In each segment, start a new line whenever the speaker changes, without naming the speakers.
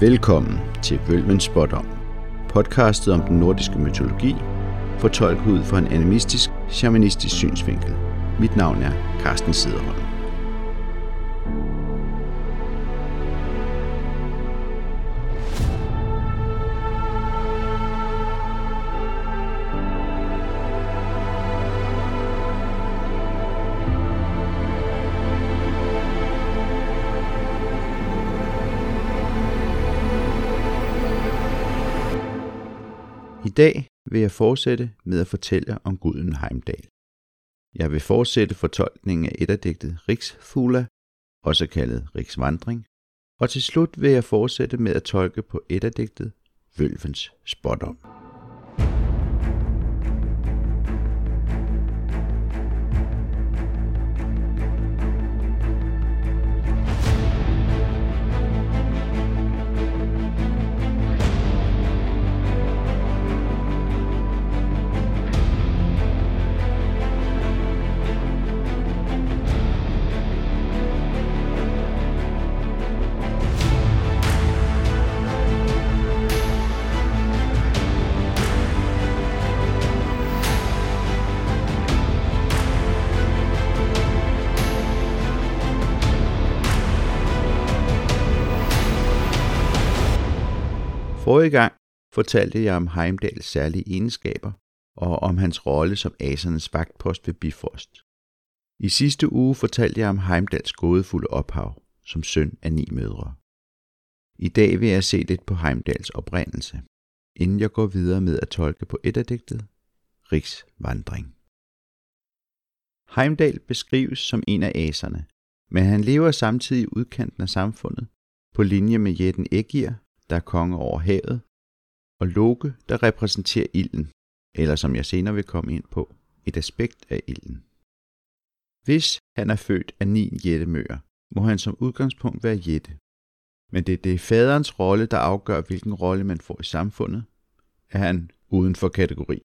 Velkommen til Vølvens Spådom, podcastet om den nordiske mytologi, fortolket ud fra en animistisk, shamanistisk synsvinkel. Mit navn er Carsten Sederholm. Dag vil jeg fortsætte med at fortælle om guden Heimdall. Jeg vil fortsætte fortolkningen af etterdigtet Riksfugla, også kaldet Riksvandring, og til slut vil jeg fortsætte med at tolke på etterdigtet Vølvens Spådom. Forrige gang fortalte jeg om Heimdals særlige egenskaber og om hans rolle som asernes vagtpost ved Bifrost. I sidste uge fortalte jeg om Heimdals gådefulde ophav som søn af ni mødre. I dag vil jeg se lidt på Heimdals oprindelse, inden jeg går videre med at tolke på etterdigtet Rigsvandring. Heimdal beskrives som en af aserne, men han lever samtidig i udkanten af samfundet, på linje med jætten Ægir der er konge over havet, og Loke, der repræsenterer ilden, eller som jeg senere vil komme ind på, et aspekt af ilden. Hvis han er født af ni jættemøer, må han som udgangspunkt være jætte. Men det er det faderens rolle, der afgør, hvilken rolle man får i samfundet, er han uden for kategori.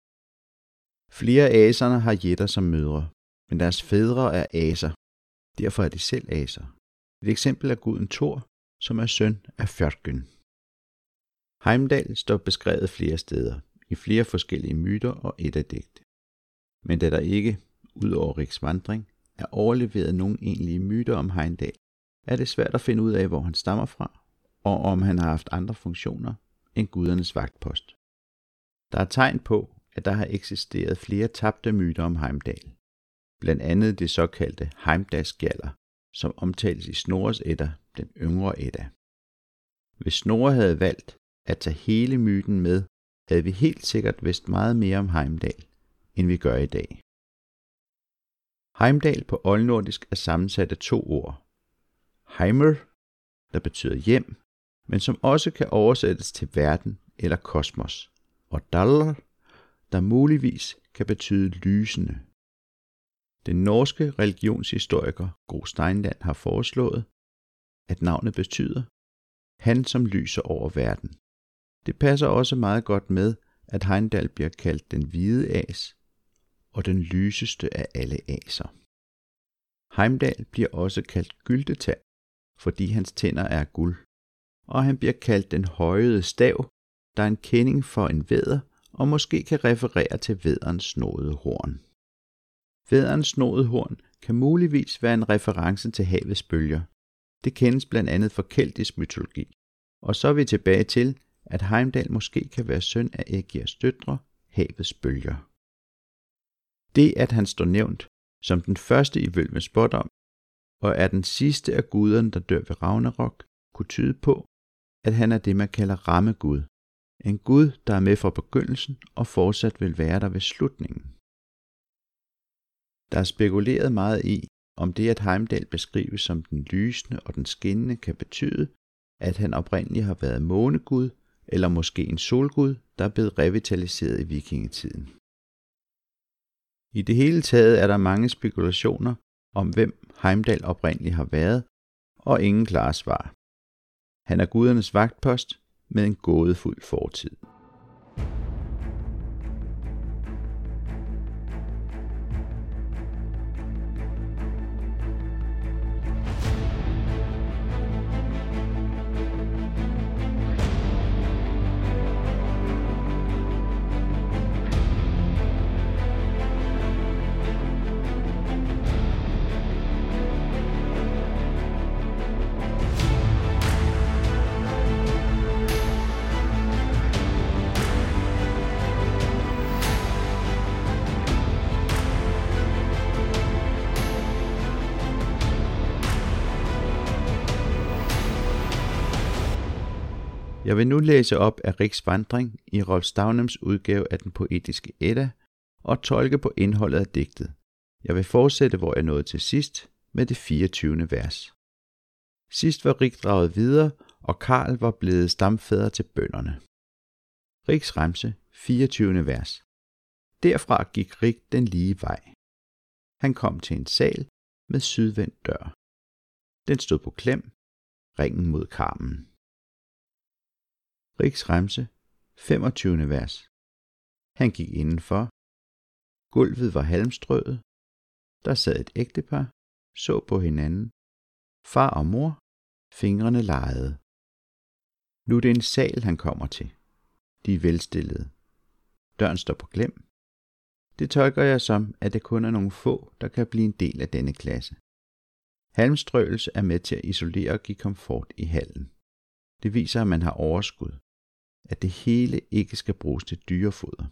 Flere af aserne har jætter som mødre, men deres fædre er aser. Derfor er de selv aser. Et eksempel er guden Thor, som er søn af Fjørtgyn. Heimdall står beskrevet flere steder, i flere forskellige myter og et af digte. Men da der ikke, ud over Riks vandring, er overleveret nogen egentlige myter om Heimdall, er det svært at finde ud af, hvor han stammer fra, og om han har haft andre funktioner end gudernes vagtpost. Der er tegn på, at der har eksisteret flere tabte myter om Heimdall. Blandt andet det såkaldte Heimdallsgjalder, som omtales i Snorres Edda, den yngre Edda. Hvis Snorre havde valgt at tage hele myten med, havde vi helt sikkert vidst meget mere om Heimdal, end vi gør i dag. Heimdal på oldnordisk er sammensat af to ord. Heimer, der betyder hjem, men som også kan oversættes til verden eller kosmos, og Dalr, der muligvis kan betyde lysende. Den norske religionshistoriker Gro Steinland har foreslået, at navnet betyder han, som lyser over verden. Det passer også meget godt med, at Heimdall bliver kaldt den hvide as og den lyseste af alle aser. Heimdall bliver også kaldt gyldetand, fordi hans tænder er guld, og han bliver kaldt den højede stav, der er en kending for en væder og måske kan referere til væderens snodede horn. Væderens snodede horn kan muligvis være en reference til havets bølger. Det kendes blandt andet fra keltisk mytologi. Og så er vi tilbage til, at Heimdall måske kan være søn af Ægirs døtre, havets bølger. Det, at han står nævnt som den første i Vølvens spådom, og er den sidste af guderne, der dør ved Ragnarok, kunne tyde på, at han er det, man kalder rammegud. En gud, der er med fra begyndelsen og fortsat vil være der ved slutningen. Der er spekuleret meget i, om det, at Heimdall beskrives som den lysende og den skinnende, kan betyde, at han oprindeligt har været månegud eller måske en solgud, der blev revitaliseret i vikingetiden. I det hele taget er der mange spekulationer om, hvem Heimdall oprindeligt har været, og ingen klare svar. Han er gudernes vagtpost med en gådefuld fortid. Jeg vil nu læse op af Riks vandring i Rolf Stavnems udgave af den poetiske Edda og tolke på indholdet af digtet. Jeg vil fortsætte, hvor jeg nåede til sidst, med det 24. vers. Sidst var Rik draget videre, og Karl var blevet stamfader til bønderne. Riks remse, 24. vers. Derfra gik Rik den lige vej. Han kom til en sal med sydvendt dør. Den stod på klem, ringen mod karmen. Riksremse, 25. vers. Han gik indenfor. Gulvet var halmstrøet. Der sad et ægtepar, så på hinanden. Far og mor, fingrene legede. Nu er det en sal, han kommer til. De er velstillede. Døren står på glem. Det tolker jeg som, at det kun er nogle få, der kan blive en del af denne klasse. Halmstrøelse er med til at isolere og give komfort i hallen. Det viser, at man har overskud. At det hele ikke skal bruges til dyrefoder.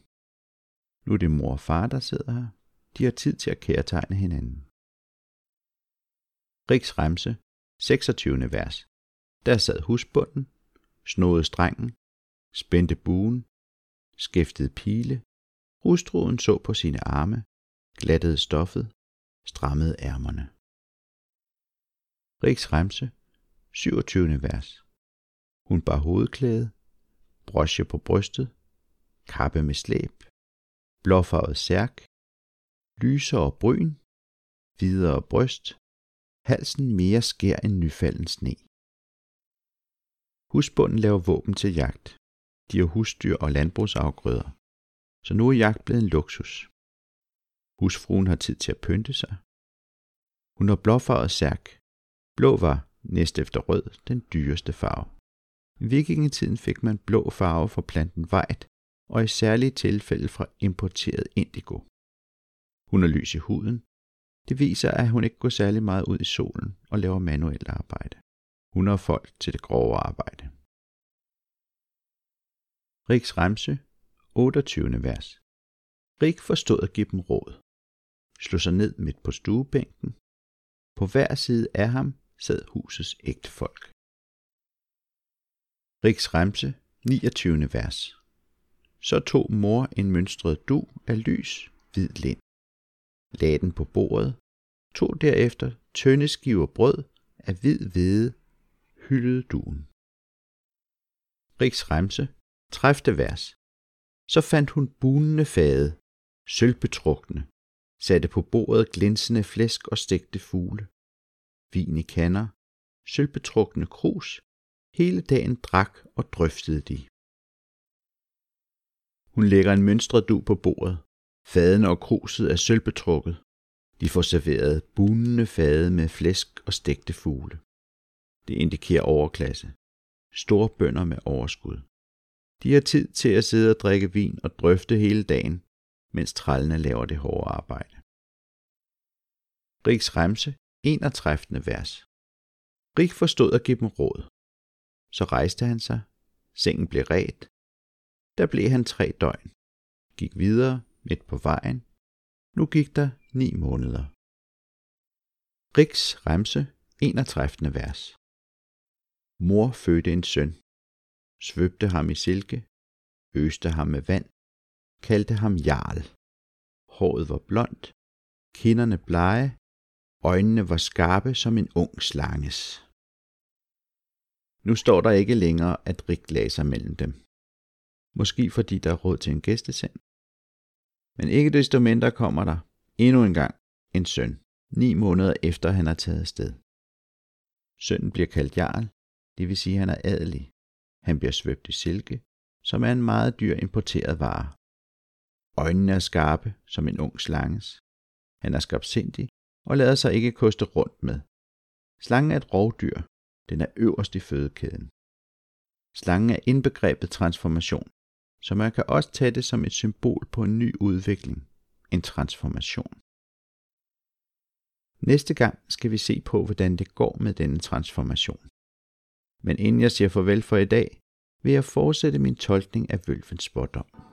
Nu er det mor og far, der sidder her. De har tid til at kærtegne hinanden. Riks Remse, 26. vers. Der sad husbunden, snodede strengen, spændte buen, skæftede pile, hustruen så på sine arme, glattede stoffet, strammede ærmerne. Riks Remse, 27. vers. Hun bar hovedklæde, broche på brystet, kappe med slæb, blåfarvet særk, lysere bryn, videre bryst, halsen mere skær end nyfalden sne. Husbunden laver våben til jagt. De har husdyr og landbrugsafgrøder. Så nu er jagt blevet en luksus. Husfruen har tid til at pynte sig. Hun har blåfarvet særk. Blå var, næst efter rød, den dyreste farve. I vikingetiden fik man blå farve fra planten vejt, og i særlige tilfælde fra importeret indigo. Hun er lys i huden. Det viser, at hun ikke går særlig meget ud i solen og laver manuelt arbejde. Hun har folk til det grove arbejde. Riks Remse, 28. vers. Rik forstod at give dem råd. Slog sig ned midt på stuebænken. På hver side af ham sad husets ægte folk. Riks Remse, 29. vers. Så tog mor en mønstret du af lys, hvid lind. Lagde den på bordet, tog derefter tynde skiver brød af hvid hvede, hyldede duen. Riks Remse, 30. vers. Så fandt hun bunende fade, sølvbetrukne, satte på bordet glinsende flæsk og stegte fugle. Vin i kander, sølvbetrukne krus, hele dagen drak og drøftede de. Hun lægger en mønstret du på bordet. Faden og kruset er sølvbetrukket. De får serveret bunende fade med flæsk og stegte fugle. Det indikerer overklasse. Store bønder med overskud. De har tid til at sidde og drikke vin og drøfte hele dagen, mens trællene laver det hårde arbejde. Riks Remse, 31. vers. Rik forstod at give dem råd. Så rejste han sig, sengen blev ret. Der blev han tre døgn. Gik videre, midt på vejen. Nu gik der ni måneder. Riks Remse, 31. vers. Mor fødte en søn, svøbte ham i silke, øste ham med vand, kaldte ham Jarl. Håret var blondt, kinderne blege, øjnene var skarpe som en ung slanges. Nu står der ikke længere, at Rik lagde sig mellem dem. Måske fordi der er råd til en gæsteseng. Men ikke desto mindre kommer der endnu en gang en søn, ni måneder efter han er taget afsted. Sønnen bliver kaldt Jarl, det vil sige, at han er adelig. Han bliver svøbt i silke, som er en meget dyr importeret vare. Øjnene er skarpe som en ung slanges. Han er skarpsindig og lader sig ikke koste rundt med. Slangen er et rovdyr. Den er øverst i fødekæden. Slangen er indbegrebet transformation, så man kan også tage det som et symbol på en ny udvikling, en transformation. Næste gang skal vi se på, hvordan det går med denne transformation. Men inden jeg siger farvel for i dag, vil jeg fortsætte min tolkning af vølvens spådom.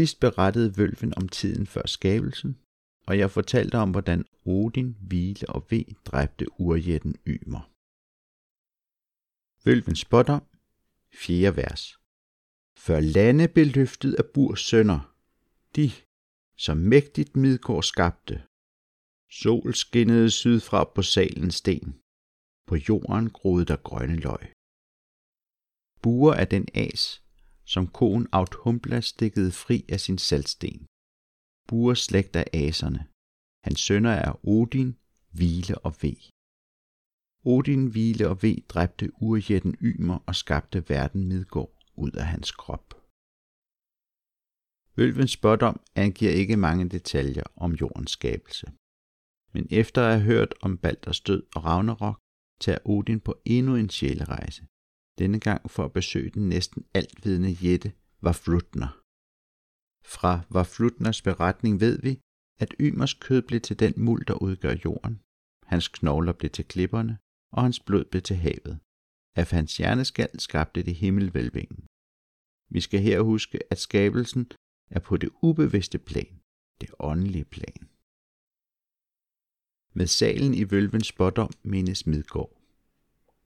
Sidst berettede vølven om tiden før skabelsen, og jeg fortalte om, hvordan Odin, Hvile og V dræbte urjætten Ymer. Vølven spotter, 4. vers. Før lande blev løftet af Burs sønder, de, som mægtigt Midgård skabte. Sol skinnede sydfra på salens sten. På jorden groede der grønne løg. Buer af den as, som konen Audhumbla stikkede fri af sin saltsten. Bure slægt af aserne. Hans sønner er Odin, Hvile og V. Odin, Hvile og V dræbte urjætten Ymer og skabte verden Midgård ud af hans krop. Vølvens spådom angiver ikke mange detaljer om jordens skabelse. Men efter at have hørt om Balders død og Ragnarok, tager Odin på endnu en sjælerejse. Denne gang for at besøge den næsten altvidende jætte Vaflutner. Fra Vaflutners beretning ved vi, at Ymers kød blev til den muld, der udgør jorden. Hans knogler blev til klipperne, og hans blod blev til havet. Af hans hjerneskal skabte det himmelvælvingen. Vi skal her huske, at skabelsen er på det ubevidste plan, det åndelige plan. Med salen i vølvens spådom menes Midgård.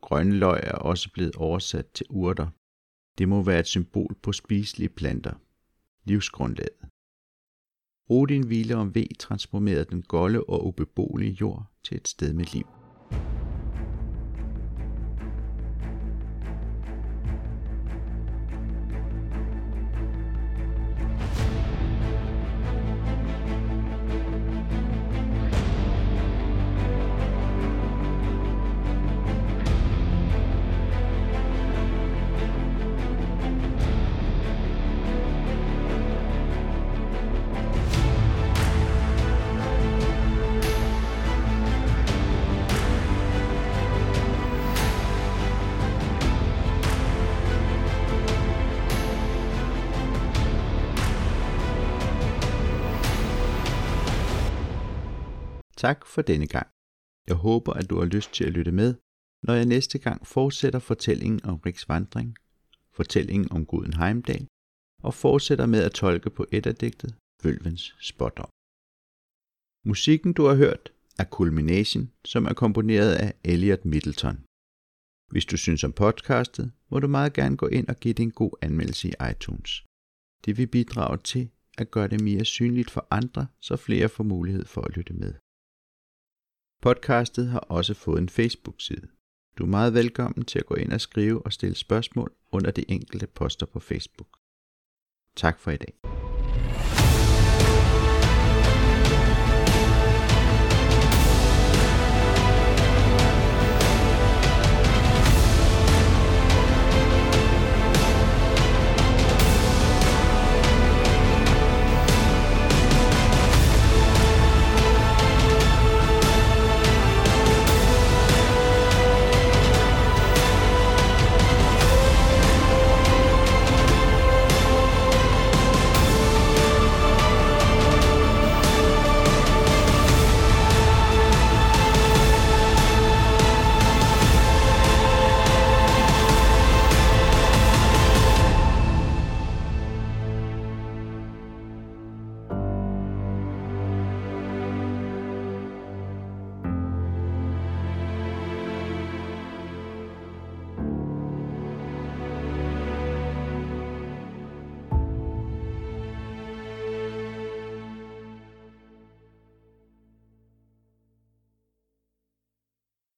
Grønløg er også blevet oversat til urter. Det må være et symbol på spiselige planter, livsgrundlaget. Odin hvile om V transformerede den golde og ubeboelige jord til et sted med liv. Tak for denne gang. Jeg håber, at du har lyst til at lytte med, når jeg næste gang fortsætter fortællingen om Riks vandring, fortællingen om Guden Heimdal, og fortsætter med at tolke på digtet Vølvens spådom. Musikken, du har hørt, er Culmination, som er komponeret af Elliot Middleton. Hvis du synes om podcastet, må du meget gerne gå ind og give det en god anmeldelse i iTunes. Det vil bidrage til at gøre det mere synligt for andre, så flere får mulighed for at lytte med. Podcastet har også fået en Facebook-side. Du er meget velkommen til at gå ind og skrive og stille spørgsmål under de enkelte poster på Facebook. Tak for i dag.